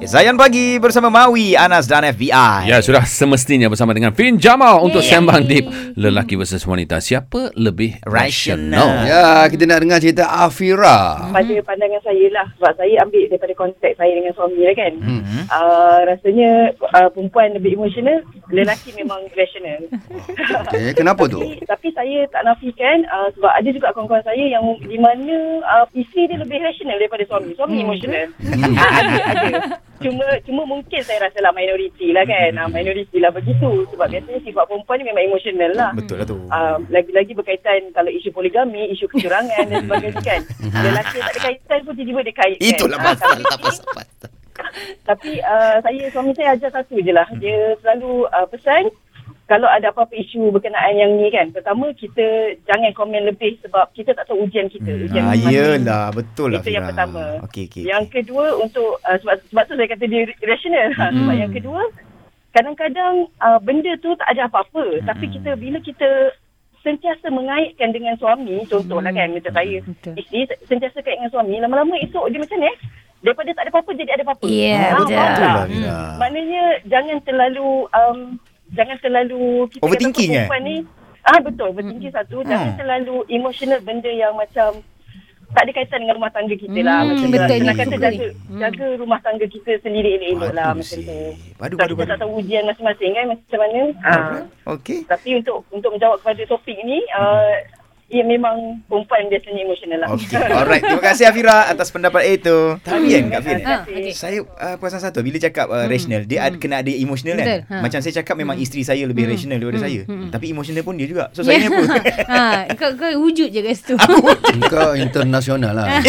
Zayan Pagi bersama Maui, Anas dan FBI. Ya, sudah semestinya bersama dengan Fin Jamal untuk sembang deep lelaki versus wanita. Siapa lebih Rasional. Ya, kita nak dengar cerita Afira. pada pandangan saya lah sebab saya ambil daripada konteks saya dengan suami lah kan Hmm. hmm. uh, rasanya uh, perempuan lebih emosional lelaki memang rasional Okay, kenapa tu? tapi, tapi saya tak nafikan uh, sebab ada juga kawan-kawan saya yang di mana uh, isteri dia lebih rasional daripada suami suami hmm. emosional Hmm. ada ada cuma cuma mungkin saya rasa lah minoriti lah kan uh, minoriti lah begitu sebab biasanya sifat perempuan ni memang emosional lah Betul lah tu. Uh, lagi-lagi berkaitan kalau isu poligami, isu kecurangan dan sebagainya kan. Lelaki tak ada kaitan pun tiba-tiba dia kaitkan. Itulah Ah, pasal tapi- tak pasal. Tapi uh, saya suami saya ajar satu je lah. Dia selalu uh, pesan kalau ada apa-apa isu berkenaan yang ni kan. Pertama kita jangan komen lebih sebab kita tak tahu ujian kita. Ujian Ah, yelah, betul lah. Itu yang Fira. pertama. Okey, okey. Yang kedua untuk uh, sebab sebab tu saya kata dia rasional. Hmm. Sebab yang kedua kadang-kadang uh, benda tu tak ada apa-apa hmm. tapi kita bila kita sentiasa mengaitkan dengan suami contohlah kan macam saya isteri sentiasa kait dengan suami lama-lama esok dia macam ni eh daripada tak ada apa-apa jadi ada apa-apa. Ya, Ah, betul. lah, Fira. Maknanya jangan terlalu um, jangan terlalu kita Overthinking, kata eh? perempuan ni ah betul overthinking satu jangan Hmm. terlalu emotional benda yang macam tak ada kaitan dengan rumah tangga kita lah Hmm, macam tu. betul, ni kata jaga jaga rumah tangga kita sendiri elok-elok lah Padu macam tu. Padu, padu, kita tak tahu ujian masing-masing kan macam mana. Ah. Okey. Tapi untuk untuk menjawab kepada topik ni uh, ia memang perempuan biasanya emosional lah. Okey. Alright, terima kasih Afira atas pendapat itu. Tapi kan Kak okey. Saya uh, perasan satu bila cakap uh, rasional dia ada, kena ada emosional kan. Betul, ha. Macam saya cakap memang isteri saya lebih rasional daripada saya. Tapi emosional pun dia juga. So Ya. saya ni apa? ha, kau, kau wujud je kat situ. Kau internasional lah.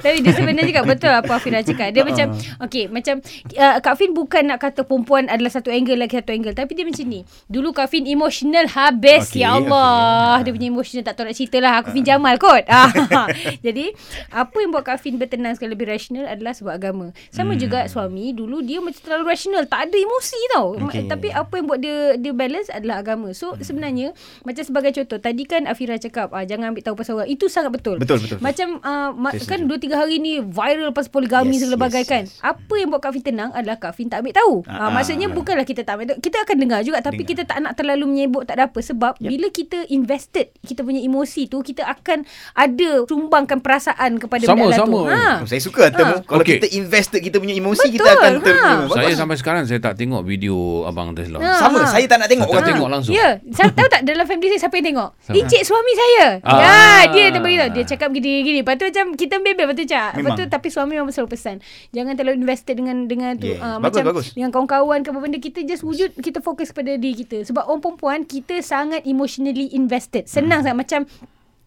Tapi dia sebenarnya juga betul apa Afira cakap. Dia macam okey, macam uh, Kak Fin bukan nak kata perempuan adalah satu angle lagi satu angle, tapi dia macam ni. Dulu Kak Fin emotional habis. Okey, ya Allah. Dia punya emotional tak tahu nak cerita lah. Aku Fin Jamal kot. Ah. Jadi, apa yang buat Kak Fin bertenang sekali lebih rasional adalah sebab agama. Sama juga suami dulu dia macam terlalu rasional, tak ada emosi tau. Okey. Tapi apa yang buat dia dia balance adalah agama. So sebenarnya macam sebagai contoh, tadi kan Afira cakap ah, jangan ambil tahu pasal orang. Itu sangat betul. Betul, betul, betul. Macam uh, ma- kan setuju. 2 3 hari ni viral pasal poligami Yes, segala yes, bagai kan. yes. Apa yang buat Kak Fin tenang adalah Kak Fin tak ambil tahu. Ah, Uh, maksudnya ah. bukanlah kita tak ambil tahu. Kita akan dengar juga tapi Dengar. kita tak nak terlalu menyebut tak ada apa sebab Yep. bila kita invested kita punya emosi tu kita akan ada sumbangkan perasaan kepada Sama, benda tu. sama. Ha. Saya suka temu. Kalau Okey. kita invested kita punya emosi Betul, kita akan ter ha. Bagus. Saya sampai sekarang saya tak tengok video abang Tesla. Ha. sama saya tak nak tengok Tak orang tengok tengok. langsung. Ya, saya tahu tak dalam family saya siapa yang tengok? Encik suami saya. Ah. Ya, dia yang beritahu. Dia cakap gini gini. Lepas tu macam kita bebel lepas tu cak. Lepas Memang. tu tapi suami memang selalu pesan, jangan terlalu invested dengan dengan tu Yeah. Ah, Bagus, macam bagus. dengan kawan-kawan ke apa benda kita just wujud kita fokus pada diri kita. Sebab orang perempuan kita sangat emotionally invested. Senang sangat macam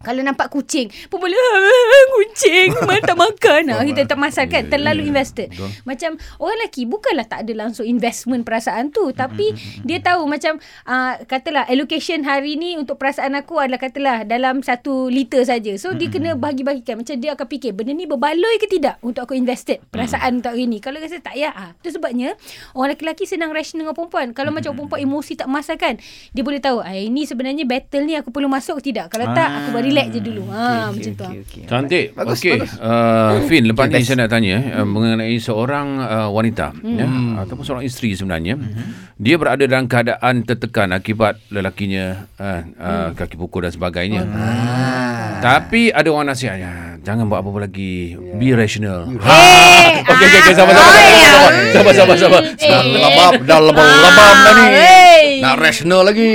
kalau nampak kucing Pun boleh "Ah, Kucing Mana tak makan ha, Kita tak masak kan Terlalu invested Betul. Macam Orang lelaki Bukanlah tak ada langsung Investment perasaan tu Tapi Dia tahu macam uh, Katalah Allocation hari ni Untuk perasaan aku adalah Katalah Dalam satu liter saja. So dia kena bahagi-bahagikan Macam dia akan fikir Benda ni berbaloi ke tidak Untuk aku invested Perasaan untuk hari ni Kalau rasa tak ya ah, Itu sebabnya Orang lelaki senang ration dengan perempuan Kalau macam perempuan emosi tak masuk kan Dia boleh tahu ah, Ini sebenarnya battle ni Aku perlu masuk ke tidak Kalau tak Aku bagi relax je dulu. Ha Okey, macam tu. okey, okey. Cantik. Bagus, Okey. bagus. Uh, Fin, lepas Okay, ni saya nak tanya eh, uh, mengenai seorang uh, wanita ya, ataupun seorang isteri sebenarnya. Dia berada dalam keadaan tertekan akibat lelakinya uh, uh, kaki pukul dan sebagainya. Tapi ada orang nasihatnya, jangan buat apa-apa lagi. Be rational. Eh, Okey, okey, okey, sabar, sabar, sabar, sabar, sabar, sabar, sabar. Dah lebam, dah lebam-lebam dah ni. Hey. Nak rasional lagi.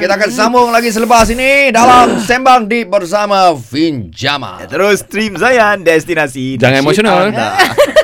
Kita akan sambung lagi selepas ini dalam Sembang Deep bersama Vin Jama. Terus stream Zayan destinasi Jangan emosional.